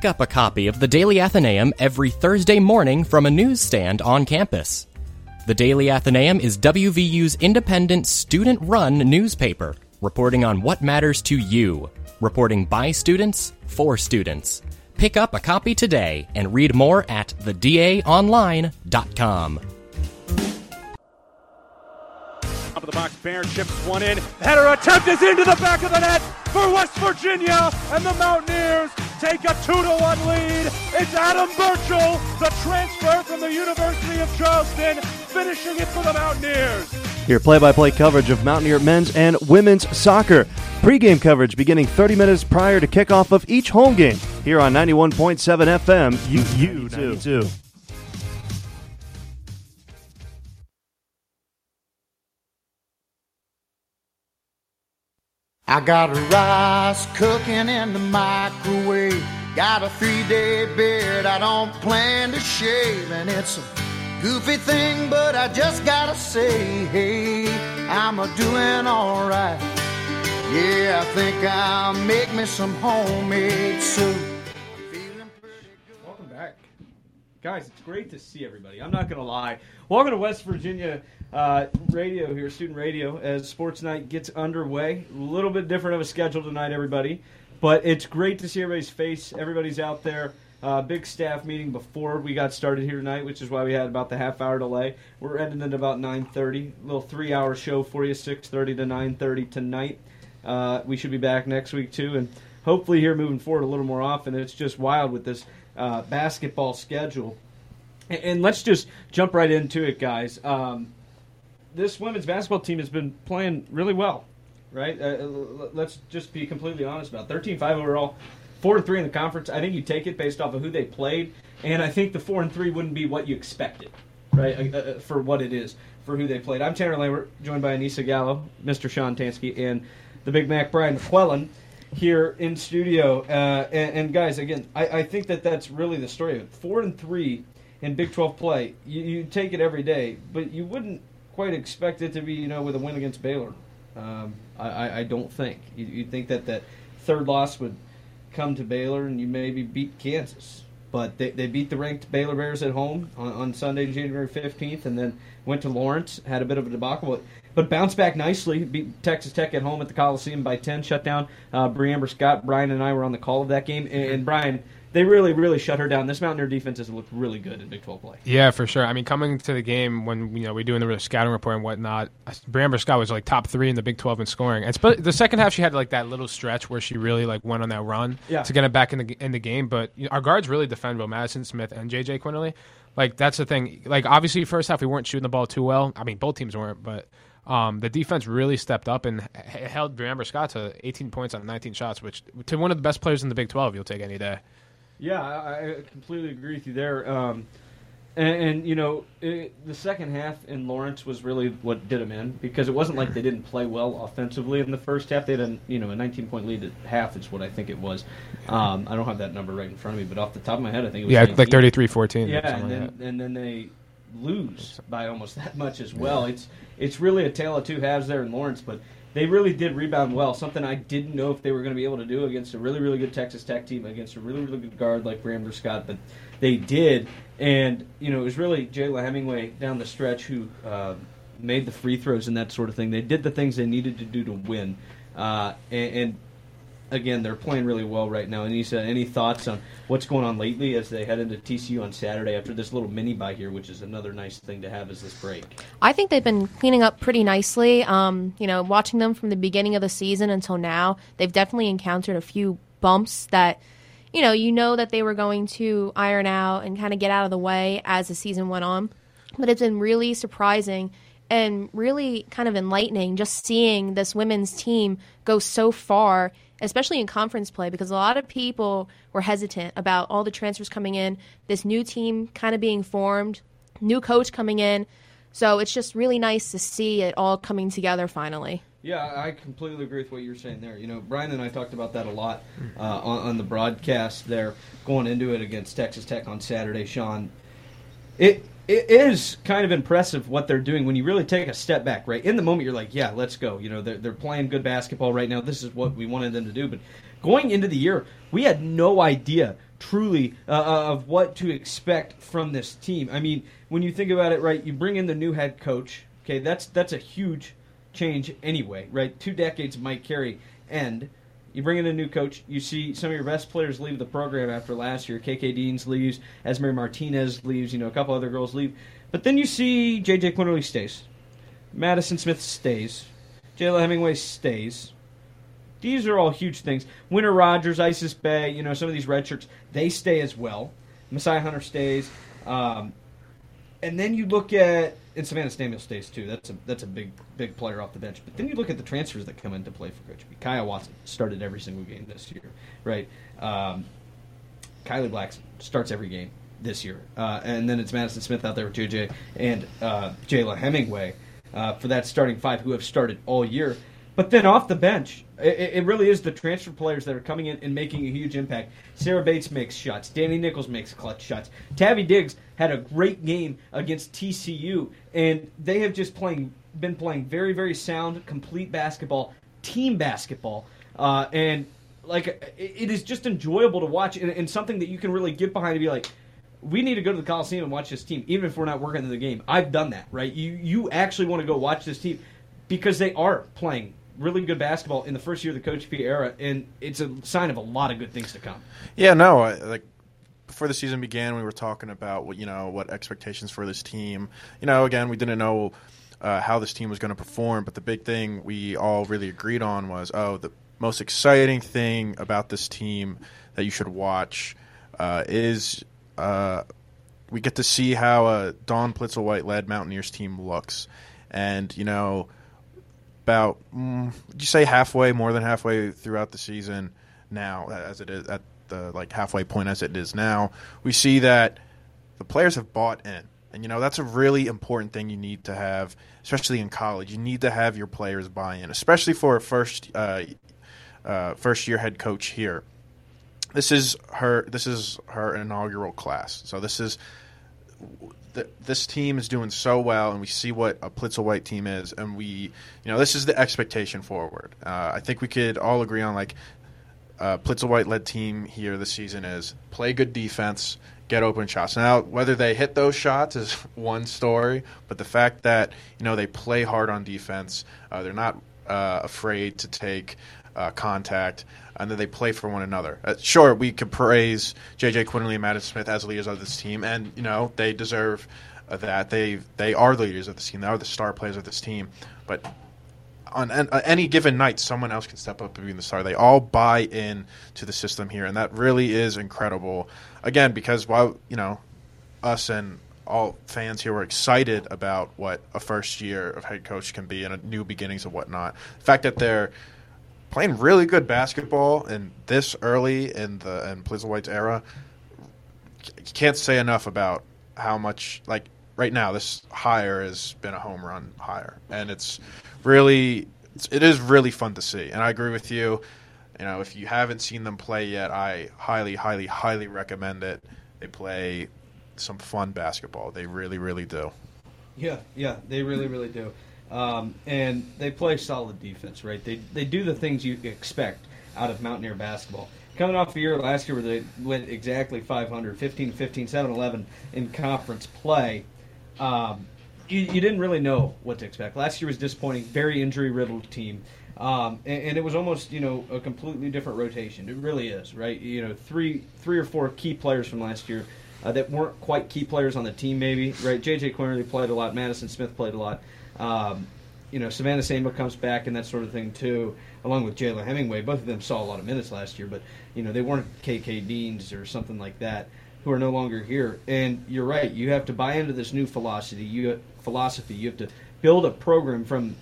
Pick up a copy of the Daily Athenaeum every Thursday morning from a newsstand on campus. The Daily Athenaeum is WVU's independent, student run newspaper, reporting on what matters to you, reporting by students for students. Pick up a copy today and read more at thedaonline.com. Top of the box, Bear chips one in. Header attempt is into the back of the net for West Virginia, and the Mountaineers take a two to one lead. It's Adam Burchell, the transfer from the University of Charleston, finishing it for the Mountaineers. Your play by play coverage of Mountaineer men's and women's soccer. Pre-game coverage beginning 30 minutes prior to kickoff of each home game here on 91.7 FM UU92. I got rice cooking in the microwave. Got a three day beard I don't plan to shave. And it's a goofy thing, but I just gotta say, hey, I'm a doing alright. Yeah, I think I'll make me some homemade soup. Welcome back. Guys, it's great to see everybody. I'm not going to lie. Welcome to West Virginia uh, radio here, student radio, as sports night gets underway. A little bit different of a schedule tonight, everybody. But it's great to see everybody's face. Everybody's out there. Uh, big staff meeting before we got started here tonight, which is why we had about the half hour delay. We're ending at about 9:30. A little three-hour show for you, 6:30 to 9:30 tonight. Uh, we should be back next week too, and hopefully here moving forward a little more often. It's just wild with this uh, basketball schedule. And, and, let's just jump right into it, guys. Um, this women's basketball team has been playing really well, right? Uh, let's just be completely honest about it. 13-5 overall, four and three in the conference. I think you take it based off of who they played, and I think the four and three wouldn't be what you expected, right? Uh, uh, for what it is for who they played. I'm Tanner Lambert, joined by Anissa Gallo, Mr. Sean Tansky, and the Big Mac Brian McClellan here in studio. Uh, and, and, guys, again, I, I, think that that's really the story of it. Four and three in Big 12 play. You, you, take it every day, but you wouldn't quite expect it to be, you know, with a win against Baylor. Um, I, I, don't think. You, think that that third loss would come to Baylor and you maybe beat Kansas. But they, they beat the ranked Baylor Bears at home on, on Sunday, January 15th, and then went to Lawrence, had a bit of a debacle. But but bounced back nicely. Beat Texas Tech at home at the Coliseum by 10. Shut down uh, Bre'Amber Scott. Brian and I were on the call of that game. And, and Brian, they really, really shut her down. This Mountaineer defense has looked really good in Big 12 play. Yeah, for sure. I mean, coming to the game when you know we're doing the scouting report and whatnot, Bre'Amber Scott was like top three in the Big 12 in scoring. And the second half, she had like that little stretch where she really like went on that run yeah. to get it back in the in the game. But you know, our guards really defend well. Madison Smith and JJ Quinerly. Like that's the thing. Like obviously, first half we weren't shooting the ball too well. I mean, both teams weren't, but um, the defense really stepped up and held Bre'Amber Scott to 18 points on 19 shots, which to one of the best players in the Big 12, you'll take any day. Yeah, I, I completely agree with you there. Um, and, and, you know, it, the second half in Lawrence was really what did them in because it wasn't like they didn't play well offensively in the first half. They had a you know a 19 point lead at half is what I think it was. Um, I don't have that number right in front of me, but off the top of my head, I think it was yeah, 19. like 33-14. Yeah, and then, like and then they lose by almost that much as well. It's it's really a tale of two halves there in Lawrence, but they really did rebound well. Something I didn't know if they were going to be able to do against a really really good Texas Tech team, against a really really good guard like Bre'Amber Scott, but they did. And you know it was really Jayla Hemingway down the stretch who uh, made the free throws and that sort of thing. They did the things they needed to do to win, uh, and, and again, they're playing really well right now. And said, any thoughts on what's going on lately as they head into TCU on Saturday after this little mini bye here, which is another nice thing to have as this break? I think they've been cleaning up pretty nicely. Um, you know, watching them from the beginning of the season until now, they've definitely encountered a few bumps that. You know, you know that they were going to iron out and kind of get out of the way as the season went on. But it's been really surprising and really kind of enlightening just seeing this women's team go so far especially in conference play, because a lot of people were hesitant about all the transfers coming in, this new team kind of being formed, new coach coming in. So it's just really nice to see it all coming together finally. Yeah, I completely agree with what you're saying there. You know, Brian and I talked about that a lot uh, on, on, the broadcast there, going into it against Texas Tech on Saturday. Sean, it it is kind of impressive what they're doing when you really take a step back, right? In the moment, you're like, yeah, let's go. You know, they're, they're playing good basketball right now. This is what we wanted them to do. But going into the year, we had no idea truly uh, uh, of what to expect from this team. I mean, when you think about it, right? You bring in the new head coach. Okay, that's that's a huge change anyway, right? Two decades of Mike Carey end. You bring in a new coach. You see some of your best players leave the program after last year. KK Deans leaves. Esmery Martinez leaves. You know, a couple other girls leave. But then you see JJ Quinerly stays. Madison Smith stays. Jayla Hemingway stays. These are all huge things. Winter Rogers, Isis Beh, you know, some of these red shirts, they stay as well. Messiah Hunter stays. Um, and then you look at and Savannah Samuel stays too. That's a that's a big big player off the bench. But then you look at the transfers that come into play for Coach P. Kyah Watson started every single game this year, right? Um, Kylie Black starts every game this year, uh, and then it's Madison Smith out there with JJ and uh, Jayla Hemingway uh, for that starting five who have started all year. But then off the bench, it, it, really is the transfer players that are coming in and making a huge impact. Sarah Bates makes shots. Danny Nichols makes clutch shots. Tavy Diggs had a great game against TCU, and they have just playing been playing very very sound, complete basketball, team basketball, uh, and like it, it is just enjoyable to watch and, and something that you can really get behind and be like we need to go to the Coliseum and watch this team, even if we're not working in the game. I've done that, right? You you actually want to go watch this team because they are playing really good basketball in the first year of the Coach P era, and it's a sign of a lot of good things to come. Yeah, no, I, like before the season began, we were talking about what you know what expectations for this team. You know, again, we didn't know uh, how this team was going to perform, but the big thing we all really agreed on was, oh, the most exciting thing about this team that you should watch uh, is uh, we get to see how a Dawn Plitzuweit led Mountaineers team looks, and you know about mm, you say halfway, more than halfway throughout the season now, as it is at the like halfway point as it is now, we see that the players have bought in. And you know that's a really important thing you need to have, especially in college. You need to have your players buy in, especially for a first uh, uh, first year head coach here. This is her. This is her inaugural class. So this is this team is doing so well, and we see what a Plitzuweit team is, and we, you know, this is the expectation forward. Uh, I think we could all agree on like uh, White led team here this season is play good defense, get open shots. Now, whether they hit those shots is one story, but the fact that you know they play hard on defense, uh, they're not uh, afraid to take uh, contact, and then they play for one another. Uh, sure, we could praise J.J. Quinerly and Madison Smith as leaders of this team, and you know they deserve uh, that. They they are the leaders of this team. They are the star players of this team. But on an, uh, any given night, someone else can step up and be the star. They all buy in to the system here, and that really is incredible. Again, because while you know us and all fans here were excited about what a first year of head coach can be and new beginnings and whatnot. The fact that they're playing really good basketball and this early in the in Plitzuweit's era, you can't say enough about how much like right now this hire has been a home run hire, and it's really it's, it is really fun to see. And I agree with you. You know, if you haven't seen them play yet, I highly, highly, highly recommend it. They play some fun basketball. They really, really do. Yeah, yeah, they really, really do. Um, and they play solid defense, right? They they do the things you expect out of Mountaineer basketball. Coming off a year last year where they went exactly 500, 15, 15, 7, 11 in conference play, um, you, you, didn't really know what to expect. Last year was disappointing, very injury riddled team. Um, and, and, it was almost you know a completely different rotation. It really is, right? You know, three three or four key players from last year uh, that weren't quite key players on the team, maybe right? JJ Quinerly played a lot. Madison Smith played a lot. Um, you know, Savannah Samuel comes back and that sort of thing too, along with Jayla Hemingway. Both of them saw a lot of minutes last year, but you know they weren't KK Deans or something like that, who are no longer here. And you're right, you have to buy into this new philosophy. You philosophy. You have to build a program from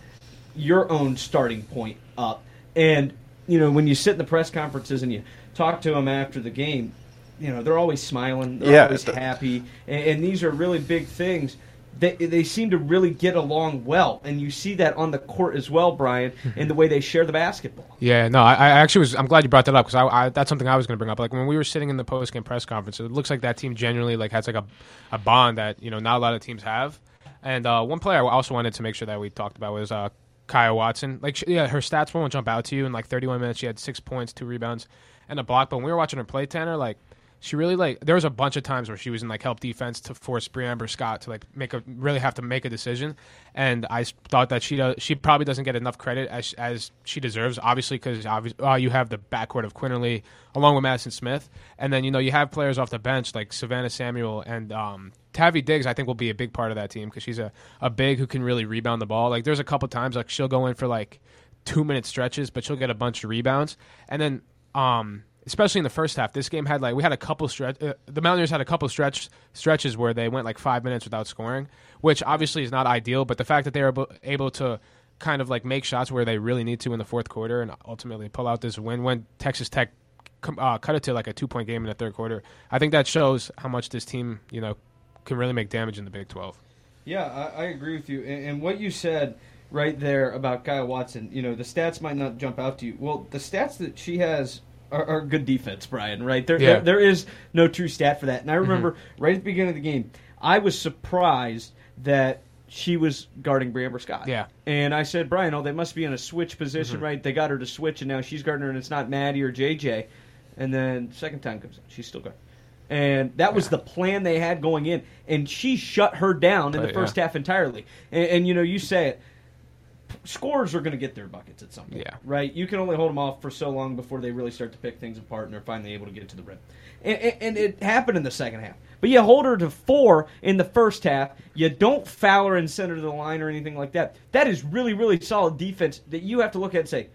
your own starting point up. And you know, when you sit in the press conferences and you talk to them after the game, you know they're always smiling, they're yeah, always happy, and, and these are really big things they, they seem to really get along well, and you see that on the court as well, Brian, in the way they share the basketball. Yeah, no, I, I actually was. I'm glad you brought that up because I, I, that's something I was going to bring up. Like when we were sitting in the post game press conference, it looks like that team genuinely like has like a, a bond that you know not a lot of teams have. And uh, one player I also wanted to make sure that we talked about was uh, Kyah Watson. Like, she, yeah, her stats won't jump out to you. In like 31 minutes, she had six points, two rebounds, and a block. But when we were watching her play, Tanner, like she really like there was a bunch of times where she was in like help defense to force Bre'Amber Scott to like make a really have to make a decision, and I thought that she does, she probably doesn't get enough credit as as she deserves. Obviously, because obviously uh, you have the backcourt of Quinerly along with Madison Smith, and then you know you have players off the bench like Savannah Samuel and um, Tavy Diggs. I think will be a big part of that team because she's a a big who can really rebound the ball. Like there's a couple times like she'll go in for like two minute stretches, but she'll get a bunch of rebounds, and then um especially in the first half. This game had like we had a couple stretch. Uh, the Mountaineers had a couple stretch stretches where they went like five minutes without scoring, which obviously is not ideal. But the fact that they were able, to kind of like make shots where they really need to in the fourth quarter and ultimately pull out this win when Texas Tech uh, cut it to like a two point game in the third quarter. I think that shows how much this team you know can really make damage in the Big Twelve. Yeah, I, I agree with you. And, and what you said right there about Kyah Watson, you know, the stats might not jump out to you. Well, the stats that she has are, are good defense, Brian. Right there, Yeah. there, there is no true stat for that. And I mm-hmm. remember right at the beginning of the game, I was surprised that she was guarding Bre'Amber Scott. Yeah. And I said, Brian, oh, they must be in a switch position, mm-hmm. right? They got her to switch, and now she's guarding her, and it's not Maddie or JJ. And then second time comes out, she's still guarding. And that was the plan they had going in, and she shut her down in the first yeah. half entirely. And, and you know, you say it, scorers are going to get their buckets at some point, Yeah. right? You can only hold them off for so long before they really start to pick things apart, and they're finally able to get it to the rim. And, and, and it happened in the second half. But you hold her to four in the first half. You don't foul her and send her to the line or anything like that. That is really, really solid defense that you have to look at and say,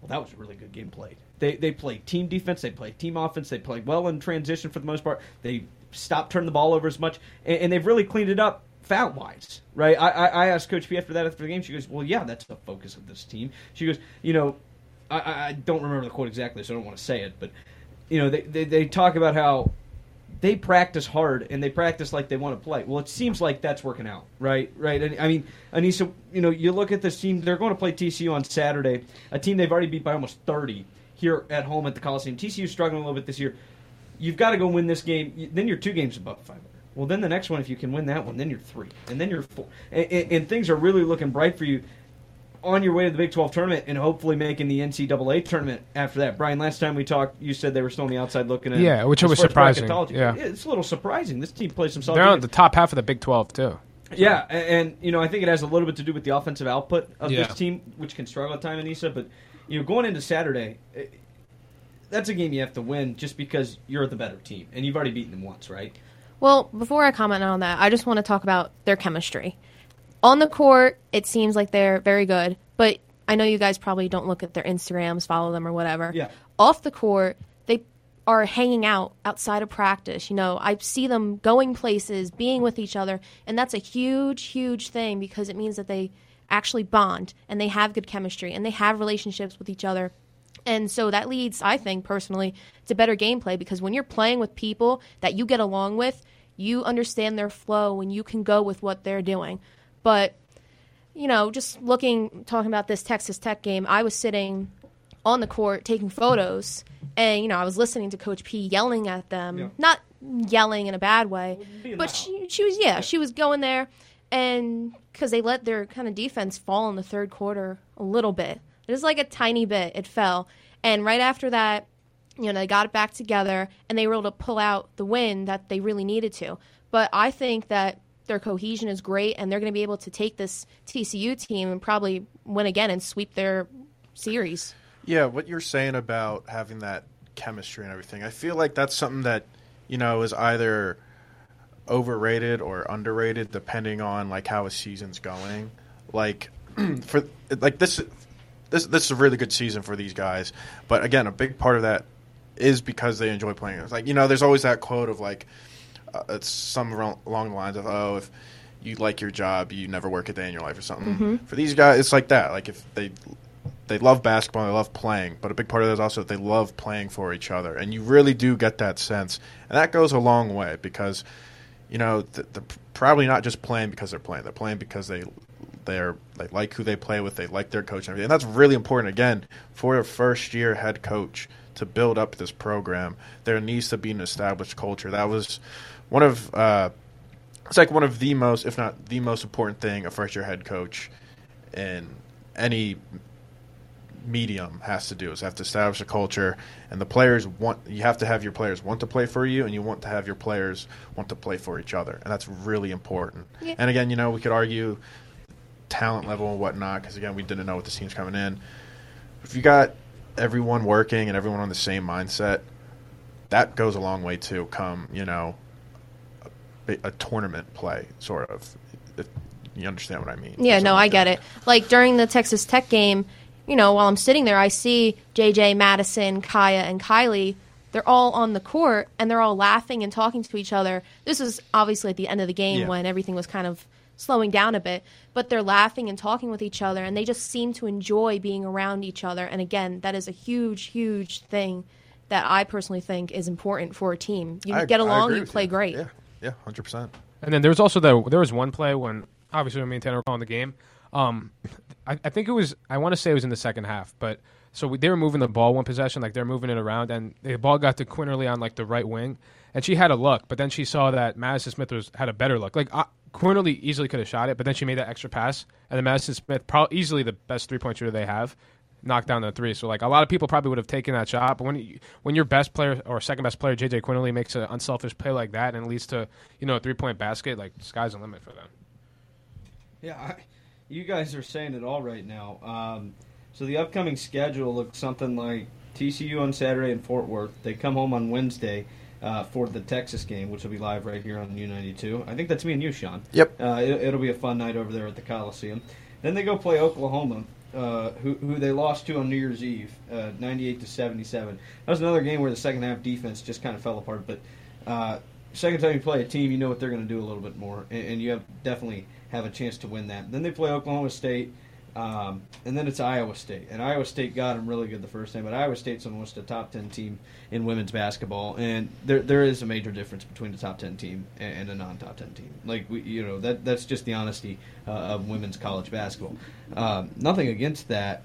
well, that was a really good game played. They they played team defense, they played team offense, they played well in transition for the most part. They stopped turning the ball over as much, and, and they've really cleaned it up foul wise, right? I, I, I asked Coach P after that after the game. She goes, "Well, yeah, that's the focus of this team." She goes, "You know, I- I, don't remember the quote exactly, so I don't want to say it, but you know, they, they they talk about how they practice hard and they practice like they want to play. Well, it seems like that's working out, right? Right. And, I mean, Anissa, you know, you look at this team; they're going to play TCU on Saturday, a team they've already beat by almost thirty here at home at the Coliseum. TCU's struggling a little bit this year. You've got to go win this game. Then you're two games above 500. Well, then the next one, if you can win that one, then you're three, and then you're four, and, and, and things are really looking bright for you on your way to the Big 12 tournament and hopefully making the NCAA tournament after that. Brian, last time we talked, you said they were still on the outside looking at Yeah, which was surprising. Yeah. it's a little surprising. This team plays some solid. They're on the top half of the Big Twelve too. Yeah, and, you know I think it has a little bit to do with the offensive output of Yeah. this team, which can struggle at time in Issa. But you know, going into Saturday, eh, that's a game you have to win just because you're the better team, and you've already beaten them once, right? Well, before I comment on that, I just want to talk about their chemistry. On the court, it seems like they're very good, but I know you guys probably don't look at their Instagrams, follow them, or whatever. Yeah. Off the court, they are hanging out outside of practice. You know, I see them going places, being with each other, and that's a huge, huge thing because it means that they actually bond and they have good chemistry and they have relationships with each other. And so that leads, I think personally, to better gameplay because when you're playing with people that you get along with, you understand their flow and you can go with what they're doing. But, you know, just looking, talking about this Texas Tech game, I was sitting on the court taking photos and, you know, I was listening to Coach P yelling at them. Yeah. Not yelling in a bad way, but loud. she, she was, yeah, she was going there and because they let their kind of defense fall in the third quarter a little bit. Just like a tiny bit, it fell. And right after that, you know, they got it back together and they were able to pull out the win that they really needed to. But I think that their cohesion is great and they're going to be able to take this TCU team and probably win again and sweep their series. Yeah, what you're saying about having that chemistry and everything, I feel like that's something that you know is either overrated or underrated depending on like how a season's going. Like for like this this this is a really good season for these guys, but again, a big part of that is because they enjoy playing. It's like you know, there's always that quote of like uh, it's some along the lines of oh if you like your job you never work a day in your life or something. For these guys, it's like that. Like if they they love basketball, they love playing, but a big part of that is also that they love playing for each other, and you really do get that sense, and that goes a long way because you know th- they're probably not just playing because they're playing; they're playing because they they're they like who they play with, they like their coach and everything, and that's really important again for a first year head coach to build up this program. There needs to be an established culture. That was one of uh, it's like one of the most, if not the most important thing, a first year head coach in any medium has to do is have to establish a culture, and the players want. You have to have your players want to play for you, and you want to have your players want to play for each other, and that's really important. Yeah. And again, you know, we could argue talent level and whatnot because again, we didn't know what the team's coming in. If you got everyone working and everyone on the same mindset, that goes a long way to Come, you know, a, a tournament play, sort of. If you understand what I mean? Yeah, no, I get that. it. Like during the Texas Tech game, you know, while I'm sitting there, I see JJ, Madison, Kyah, and Kylie. They're all on the court and they're all laughing and talking to each other. This is obviously at the end of the game Yeah. when everything was kind of slowing down a bit, but they're laughing and talking with each other and they just seem to enjoy being around each other. And again, that is a huge, huge thing that I personally think is important for a team. You I- get along, you play you. great. Yeah, yeah, hundred percent. And then there was also the there was one play when obviously when me and Tanner were calling the game. Um, I, I think it was I want to say it was in the second half, but so we, they were moving the ball one possession, like they're moving it around, and the ball got to Quinerly on like the right wing, and she had a look, but then she saw that Madison Smith was had a better look. Like Quinerly easily could have shot it, but then she made that extra pass, and then Madison Smith, pro- easily the best three point shooter they have, knocked down the three. So like a lot of people probably would have taken that shot, but when you, when your best player or second best player JJ Quinerly makes an unselfish play like that and leads to you know a three point basket, like sky's the limit for them. Yeah, I, you guys are saying it all right now. Um, so the upcoming schedule looks something like TCU on Saturday in Fort Worth. They come home on Wednesday uh, for the Texas game, which will be live right here on U92. I think that's me and you, Sean. Yep. Uh, it, it'll be a fun night over there at the Coliseum. Then they go play Oklahoma, uh, who, who they lost to on New Year's Eve, uh, 98 to 77. That was another game where the second half defense just kind of fell apart. But uh, second time you play a team, you know what they're going to do a little bit more, and, and you have definitely have a chance to win that. Then they play Oklahoma State. Um, and then it's Iowa State, and Iowa State got them really good the first time. But Iowa State's almost a top ten team in women's basketball, and there there is a major difference between a top ten team and, a non-top ten team. Like we, you know, that that's just the honesty uh, of women's college basketball. Um, nothing against that.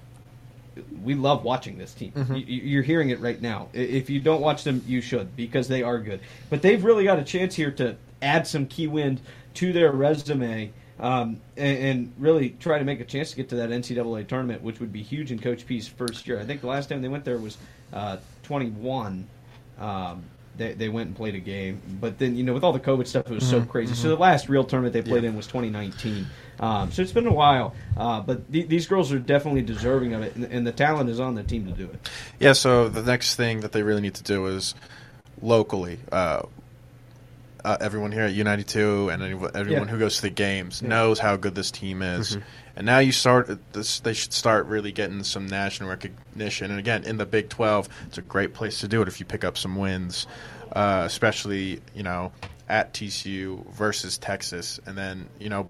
We love watching this team. Mm-hmm. You, you're hearing it right now. If you don't watch them, you should because they are good. But they've really got a chance here to add some key wind to their resume um, and, and really try to make a chance to get to that NCAA tournament, which would be huge in Coach P's first year. I think the last time they went there was uh, 21. Um, they, they went and played a game, but then you know with all the COVID stuff, it was so crazy. So the last real tournament they played in was 2019. Um, so it's been a while, uh, but th- these girls are definitely deserving of it, and, and the talent is on the team to do it. Yeah, so the next thing that they really need to do is locally. Uh, uh, everyone here at U92 and anyone, everyone Yeah. who goes to the games knows how good this team is. And now you start this. They should start really getting some national recognition. And again, in the Big 12, it's a great place to do it if you pick up some wins, uh, especially you know at TCU versus Texas, and then you know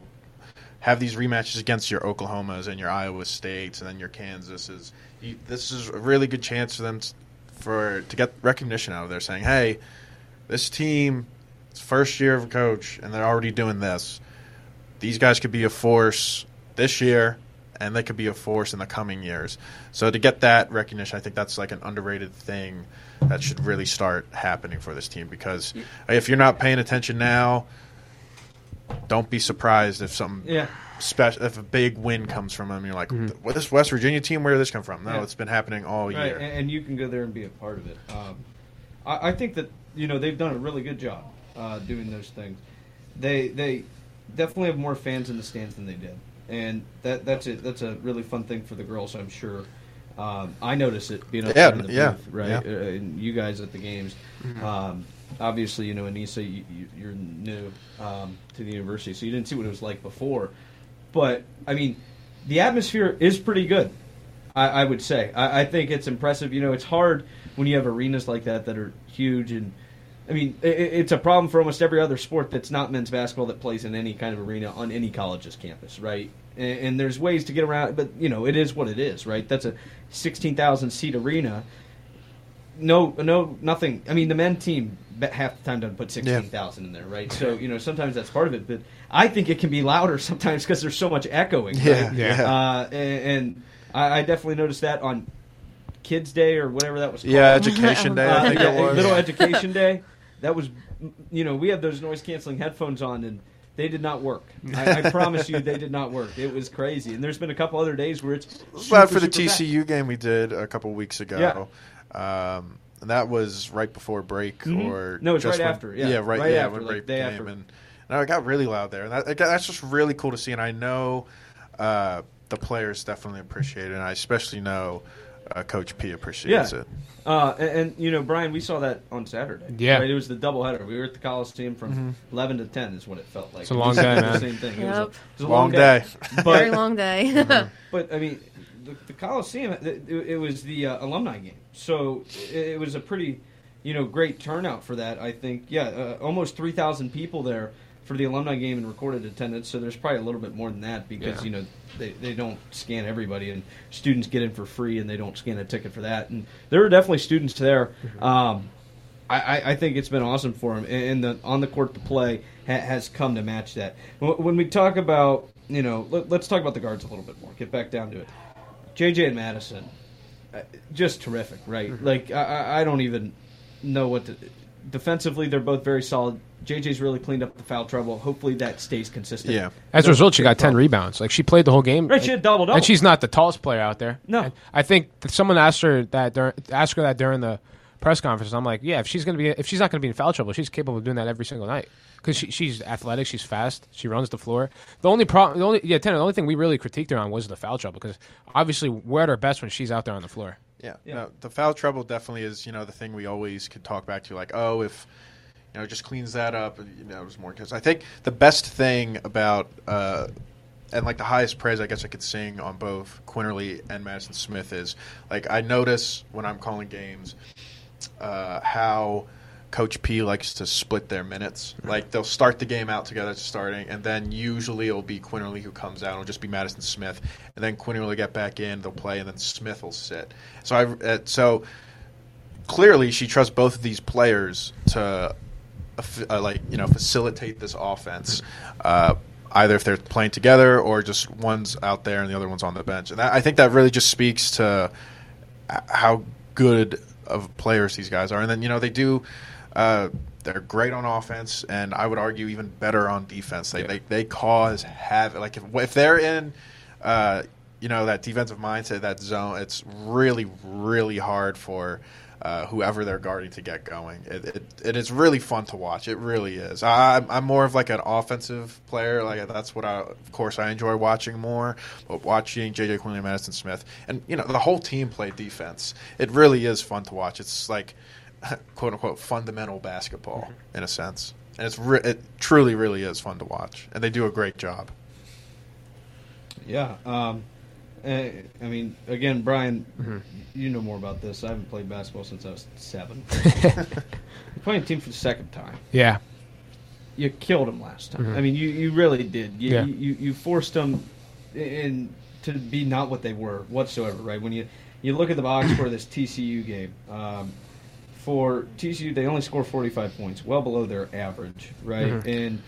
have these rematches against your Oklahomas and your Iowa States and then your Kansases. You, this is a really good chance for them t- for to get recognition out of there, saying, "Hey, this team, it's first year of a coach, and they're already doing this. These guys could be a force this year, and they could be a force in the coming years." So to get that recognition, I think that's like an underrated thing that should really start happening for this team because if you're not paying attention now. Don't be surprised if something Yeah. special if a big win comes from them. You're like, what this West Virginia team? Where did this come from? No, Yeah. it's been happening all Right, year. and, and you can go there and be a part of it. Um, I, I think that you know they've done a really good job uh, doing those things. They they definitely have more fans in the stands than they did, and that that's a that's a really fun thing for the girls. I'm sure. Um, I notice it being up Yeah, there in the yeah, booth, right? yeah. Uh, and you guys at the games. Um, obviously, you know, Anissa, you, you, you're new um, to the university, so you didn't see what it was like before. But I mean, the atmosphere is pretty good. I, I would say. I, I think it's impressive. You know, it's hard when you have arenas like that that are huge and. I mean, i it's a problem for almost every other sport that's not men's basketball that plays in any kind of arena on any college's campus, right? And, and there's ways to get around, but you know, it is what it is, right? That's a sixteen thousand seat arena. No, no, nothing. I mean, the men team bet half the time doesn't put sixteen thousand in there, right? So you know, sometimes that's part of it, but I think it can be louder sometimes because there's so much echoing. Yeah, right? yeah. Uh, and, and I, I definitely noticed that on Kids Day or whatever that was. called. yeah, Education Day. I Uh, think yeah, it was. Little Education Day. That was, you know, we had those noise canceling headphones on, and they did not work. I, I promise you, they did not work. It was crazy. And there's been a couple other days where it's super, for the. TCU game we did a couple weeks ago, um, and that was right before break Mhm. or No, it's just right when- after, yeah. right, Right yeah, after, when like, break day came, after. and no, it got really loud there, and that, got- that's just really cool to see. And I know uh, the players definitely appreciate it, and I especially know uh, Coach P appreciates Yeah. it. Uh, and, and, you know, Brian, we saw that on Saturday. Yeah. right? it was the doubleheader. We were at the Coliseum from Mm-hmm. 11 to 10 is what it felt like. It's a long day, said the man. Same thing. It was a, Yep. it was a Long day. But, Very long day. But I mean, the, the Coliseum, it, it was the uh, alumni game, so it, it was a pretty, you know, great turnout for that. I think, yeah, uh, almost three thousand people there for the alumni game and recorded attendance. So there's probably a little bit more than that because Yeah. you know they, they don't scan everybody, and students get in for free, and they don't scan a ticket for that. And there are definitely students there. Um, I, I, think it's been awesome for him, and the on the court to play ha, has come to match that. When we talk about, you know, let, us talk about the guards a little bit more. Get back down to it. JJ and Madison, uh, just terrific, right? Like I, I- I don't even know what to. Defensively, they're both very solid. JJ's really cleaned up the foul trouble. Hopefully, that stays consistent. Yeah. As a result, she got ten problem. rebounds. Like she played the whole game. Right, she had double-double. and she's not the tallest player out there. No. And I think that someone asked her that during, asked her that during the press conference. I'm like, yeah, if she's gonna be if she's not gonna be in foul trouble, she's capable of doing that every single night because she, she's athletic, she's fast, she runs the floor. The only problem, the only yeah, Tanner, the only thing we really critiqued her on was the foul trouble because obviously we're at our best when she's out there on the floor. Yeah, Yeah. No, the foul trouble definitely is you know the thing we always could talk back to, like oh if you know just cleans that up, you know, it was more because I think the best thing about uh, and like the highest praise I guess I could sing on both Quinerly and Madison Smith is like I notice when I'm calling games uh, how. Coach P likes to split their minutes. Like they'll start the game out together, starting, and then usually it'll be Quinerly who comes out. It'll just be Madison Smith, and then Quinerly will get back in. They'll play, and then Smith will sit. So I uh, so clearly she trusts both of these players to uh, like you know facilitate this offense. Uh, either if they're playing together or just one's out there and the other one's on the bench, and that, I think that really just speaks to how good of players these guys are. And then you know they do. Uh, they're great on offense, and I would argue even better on defense. They they, they cause havoc. Like if, if they're in, uh, you know, that defensive mindset, that zone, it's really really hard for uh, whoever they're guarding to get going. It, it it is really fun to watch. It really is. I, I'm- I'm more of like an offensive player. Like that's what I, of course, I enjoy watching more. But watching JJ Quinerly and Madison Smith, and you know, the whole team play defense. It really is fun to watch. It's like quote unquote fundamental basketball in a sense, and it's re- it truly really is fun to watch, and they do a great job. Yeah. Um, eh, I mean, again, Brian, Mm-hmm. you know more about this. I haven't played basketball since I was seven. Playing a team for the second time. Yeah, You killed them last time. I mean, you, you really did. You, Yeah. you, you forced them in to be not what they were whatsoever. Right when you you look at the box for this TCU game. Um, for TCU, they only score 45 points, well below their average, right? And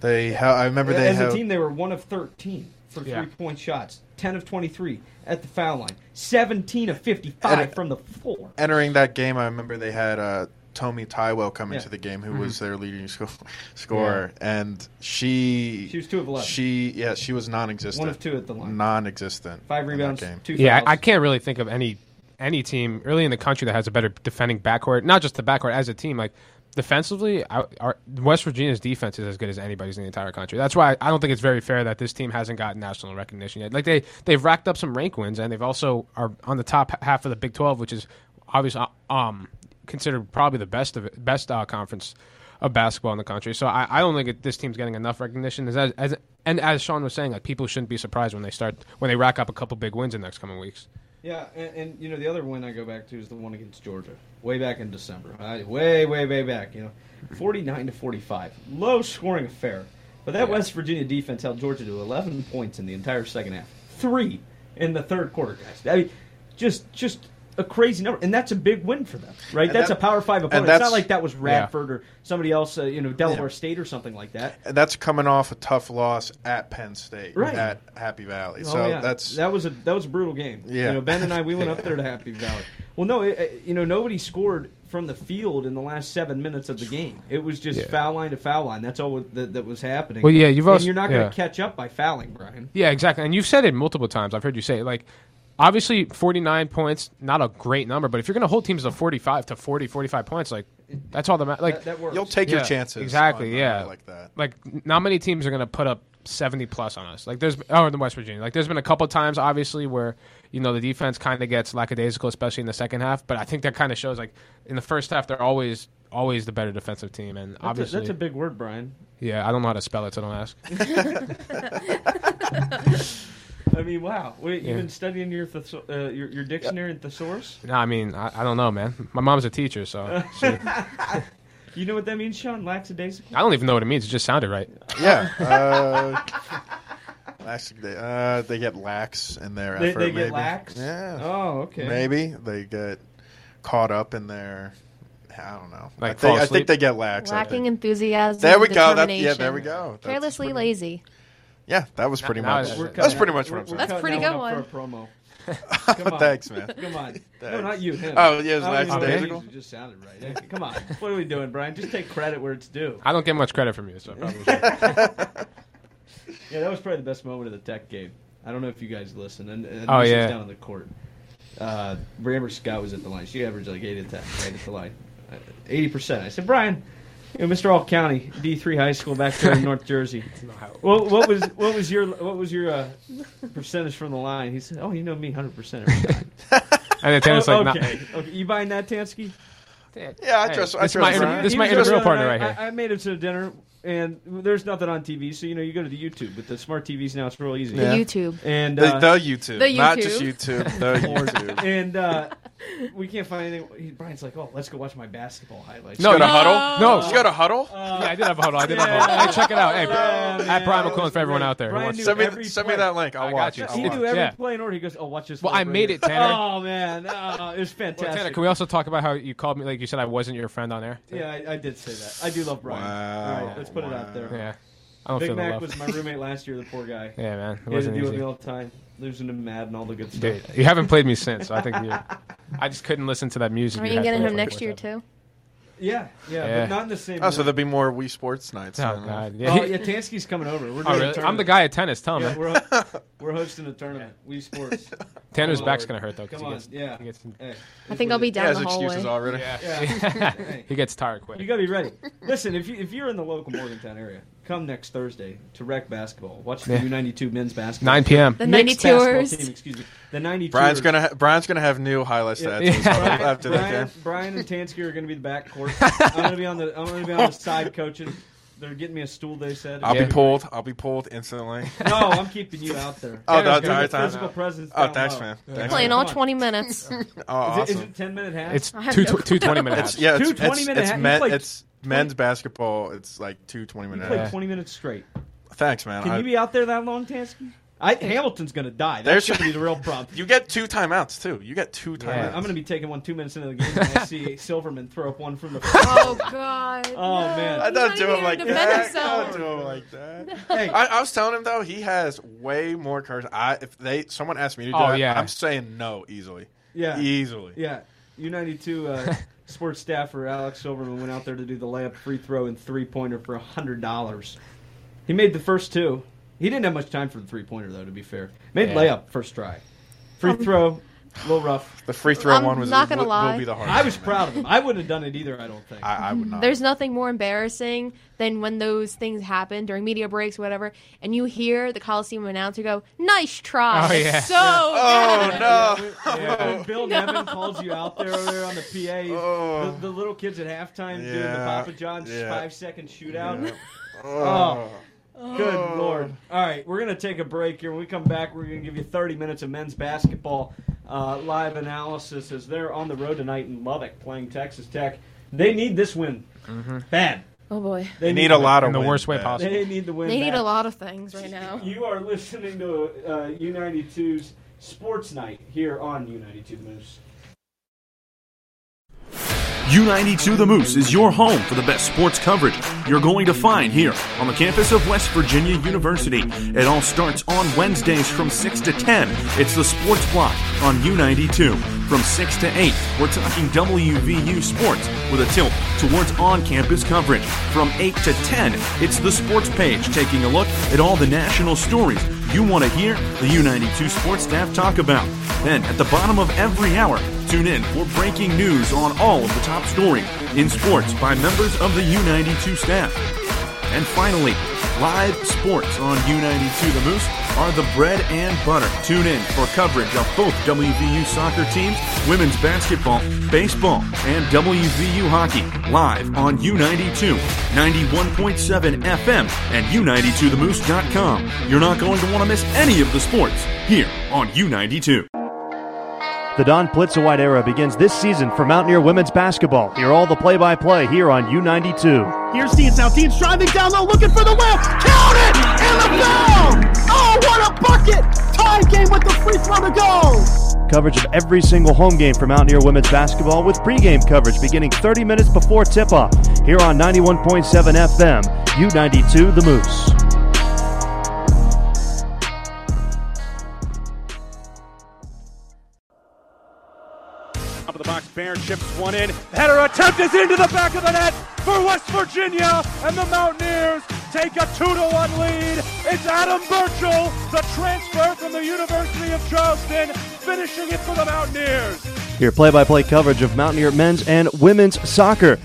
They, ha- I remember they as have, a team, they were one of 13 for Yeah. three point shots, 10 of 23 at the foul line, 17 of 55 And- from the floor. entering that game. I remember they had uh, Tomi Taiwo come Yeah. into the game, who was their leading sco- scorer, and she She was two of 11. She yeah, she was non-existent. One of two at the line. Non-existent. Five rebounds, game. two yeah. fouls. I, I can't really think of any any team really in the country that has a better defending backcourt. Not just the backcourt as a team, like. Defensively, our, West Virginia's defense is as good as anybody's in the entire country. That's why I don't think it's very fair that this team hasn't gotten national recognition yet. Like they they've racked up some rank wins, and they've also are on the top half of the Big Twelve, which is obviously um considered probably the best of it, best uh, conference of basketball in the country. So I, I don't think it, this team's getting enough recognition. As, as and as Sean was saying, like people shouldn't be surprised when they start when they rack up a couple big wins in the next coming weeks. Yeah, and, and you know the other win I go back to is the one against Georgia, way back in December. Way, way, way back. You know, forty-nine to forty-five, low scoring affair. But that West Virginia defense held Georgia to eleven points in the entire second half, three in the third quarter, guys. I mean, just, just a crazy number, and that's a big win for them, right? And that's that- a Power Five opponent. It's not like that was Yeah. Radford or somebody else, uh, you know, Delaware Yeah. State or something like that. And that's coming off a tough loss at Penn State, Right. at Happy Valley. Oh, so yeah. that's that was a that was a brutal game. Yeah. You know, Ben and I we went up there to Happy Valley. Well, no, it, it- you know nobody scored from the field in the last seven minutes of the game. It was just Yeah. foul line to foul line. That's all that, that was happening. Well, yeah, you've and also- you're not going to yeah. catch up by fouling, Brian. Yeah, exactly. And you've said it multiple times. I've heard you say it. Like, obviously, 49 points, not a great number, but if you're going to hold teams to 45 to 40, 45 points, like, that's all the matters. Like, that, that works. You'll take your chances. exactly, yeah. like that. like not many teams are going to put up 70 plus on us. Like there's oh in the West Virginia. Like there's been a couple times obviously where you know the defense kind of gets lackadaisical especially in the second half, but I think that kind of shows like in the first half they're always always the better defensive team and That's, a, obviously that's a big word, Brian. yeah, I don't know how to spell it so don't ask. I mean, wow. Wait, Yeah. you've been studying your thes- uh, your, your dictionary and thesaurus? no, I mean, I, I don't know, man. My mom's a teacher, so she, You know what that means, Sean? Lackadaisical? I don't even know what it means. It just sounded right. Yeah. Uh, actually, they, uh, they get lax in their They, effort. they get maybe. lax? Yeah. Oh, okay. Maybe they get caught up in their. I don't know. Like I, think, fall I think they get lax. I Lacking think. enthusiasm. There we go. That, yeah, there we go. That's Carelessly pretty- lazy. Yeah, that was pretty Now- now much. it's- We're That was cutting pretty much what I'm saying. That's cutting pretty good one one. for a promo. Come on. Thanks, man. Come on. No, Thanks. not you. Him. Oh, yeah, it was I don't even know what it lackadaisical? It just sounded right. Yeah, Come on. What are we doing, Brian? Just take credit where it's due. I don't get much credit from you, so I probably should. Yeah, that was probably the best moment of the Tech game. I don't know if you guys listened. And, and Oh, this was yeah. down on the court. Uh, Amber Scott was at the line. She averaged like eight at ten, right at the line, Uh, eighty percent. I said, Brian, you know, Mr. All County D three high school back there in North Jersey. Well, what was what was your what was your uh, percentage from the line? He said, Oh, you know me, hundred percent and then Tanner's Oh, like, okay, okay, you buying that, Tansky? Yeah, I Hey, trust. I this is trust my inter- this is He my was intramural just partner night, right here. I, I made it to dinner, and there's nothing on TV, so you know you go to the YouTube. With the smart TVs now, it's real easy. The Yeah. YouTube. And The, uh, the YouTube, The not YouTube. just YouTube. The YouTube. and uh, we can't find anything. He, Brian's like, "Oh, let's go watch my basketball highlights." No, Go to you- huddle. No. you got a huddle. Uh, yeah, I did have a huddle. I did have a huddle. Hey, check it out. Hey, Yeah, at man, Brian that McClellan was for everyone great. out there. who Brian wants knew to- Send me, every send me play. that link. I'll I got watch you. it. He I'll he watch knew it. every Yeah. play in order. He goes, "Oh, watch this." Well, I right made here." it, Tanner. Oh man, oh, it was Well, fantastic. Tanner, can we also talk about how you called me? Like you said, I wasn't your friend on there. yeah, I, I did say that. I do love Brian. Wow. All right, let's put it out there. Yeah, I don't Big feel the Mac love. was my roommate last year. The poor guy. yeah, man, it He had to wasn't deal with easy. me all the time, losing to Mad and all the good stuff. Dude, you haven't played me since. So I think you. I just couldn't listen to that music. Are you you getting him next year too? Yeah, yeah, Yeah. but not in the same. Oh, so there'll be more Wii Sports nights. Oh god, yeah. Oh yeah, Tansky's coming over. We're oh, doing oh, a really? I'm the guy at tennis. Tell him. Yeah, we're, ho- we're hosting a tournament. We Sports. Tanner's oh, back's gonna hurt though. 'cause Come he on, gets, yeah. He gets, Hey, I think I'll be He down has the hallway. excuses already. yeah. Yeah. Hey, he gets tired quick. you gotta be ready. Listen, if you if you're in the local Morgantown area, come next Thursday to Rec Basketball. Watch the Yeah. U92 men's basketball. 9 p.m. The Mixed basketball 92ers. team, excuse me. The 92ers. Brian's gonna ha- Brian's gonna have new highlight Yeah. stats Yeah. as well Brian, after that game. Brian and Tansky are going to be the backcourt. I'm going to be on the I'm going to be on the side coaching. They're getting me a stool. They said. I'll Yeah. be pulled. I'll be pulled instantly. No, I'm keeping you out there. Oh, Tanner's no, gonna sorry, be time. Physical presence. Oh, down thanks, low. man. Yeah. Thanks, Playing Come all 20 minutes. Oh, Is, awesome. it, is it 10 minute half? It's two, no two 20 minute It's halves. yeah, it's, Two 20 it's, minute it's, half- you men, it's men's basketball. It's like two 20 you minute. played 20 minutes straight. Thanks, man. Can I- you be out there that long, Tansky? I, Hamilton's going to die. That's There's- going to be the real problem. you get two timeouts too. You get two timeouts. Yeah. I'm going to be taking one two minutes into the game, and I see Silverman throw up one from the. oh God. Oh, no. man. I He's don't not do him like here to that. I himself. don't do him like that. hey, I, I was telling him though he has way more courage. I if they someone asked me to do Oh, that, yeah. I'm saying no easily. yeah, Easily. yeah. U92 uh, sports staffer Alex Silverman went out there to do the layup, free throw, and three pointer for hundred dollars. He made the first two. He didn't have much time for the three pointer though. To be fair, made Yeah. layup first try, free Um, throw, a little rough. The free throw I'm one was not gonna will, lie. will be the hardest. I was proud of him. I wouldn't have done it either. I don't think. I, I would not. There's nothing more embarrassing than when those things happen during media breaks, or whatever, and you hear the Coliseum announcer go, "Nice try." Oh, yeah. So Oh good. no! When Bill Nevin calls you out there, there on the PA, Oh. the, the little kids at halftime doing the Papa John's yeah. five second shootout. Yeah. Oh. oh. Good Oh. lord! All right, we're gonna take a break here. When we come back, we're gonna give you 30 minutes of men's basketball uh, live analysis as they're on the road tonight in Lubbock playing Texas Tech. They need this win bad. Oh boy. They They need a lot of In the wins, worst way possible. They need the win. They need bad. a lot of things right now. You are listening to uh, U92's Sports Night here on U92 The Moose. U92 The Moose is your home for the best sports coverage you're going to find here on the campus of West Virginia University. It all starts on Wednesdays from 6 to 10. It's the Sports Block on U92. From 6 to 8, we're talking WVU sports with a tilt towards on campus coverage. From 8 to 10, it's the Sports Page taking a look at all the national stories you want to hear the U92 sports staff talk about. Then, at the bottom of every hour, tune in for breaking news on all of the top stories in sports by members of the U92 staff. And finally, live sports on U92 The Moose are the bread and butter. Tune in for coverage of both WVU soccer teams, women's basketball, baseball, and WVU hockey live on U92, 91.7 FM, and U92TheMoose.com. You're not going to want to miss any of the sports here on U92. The Dawn Plitzuweit era begins this season for Mountaineer women's basketball. Hear all the play-by-play here on U92. Here's Dean's now. Dean's driving down low, looking for the wheel. Count it! And the foul! Oh, what a bucket! Tie game with the free throw to go. Coverage of every single home game for Mountaineer women's basketball with pregame coverage beginning 30 minutes before tip-off here on 91.7 FM, U92 The Moose. Barron chips one in. Header attempt is into the back of the net for West Virginia, and the Mountaineers take a two to one lead. It's Adam Burchell, the transfer from the University of Charleston, finishing it for the Mountaineers. Here, play-by-play coverage of Mountaineer men's and women's soccer.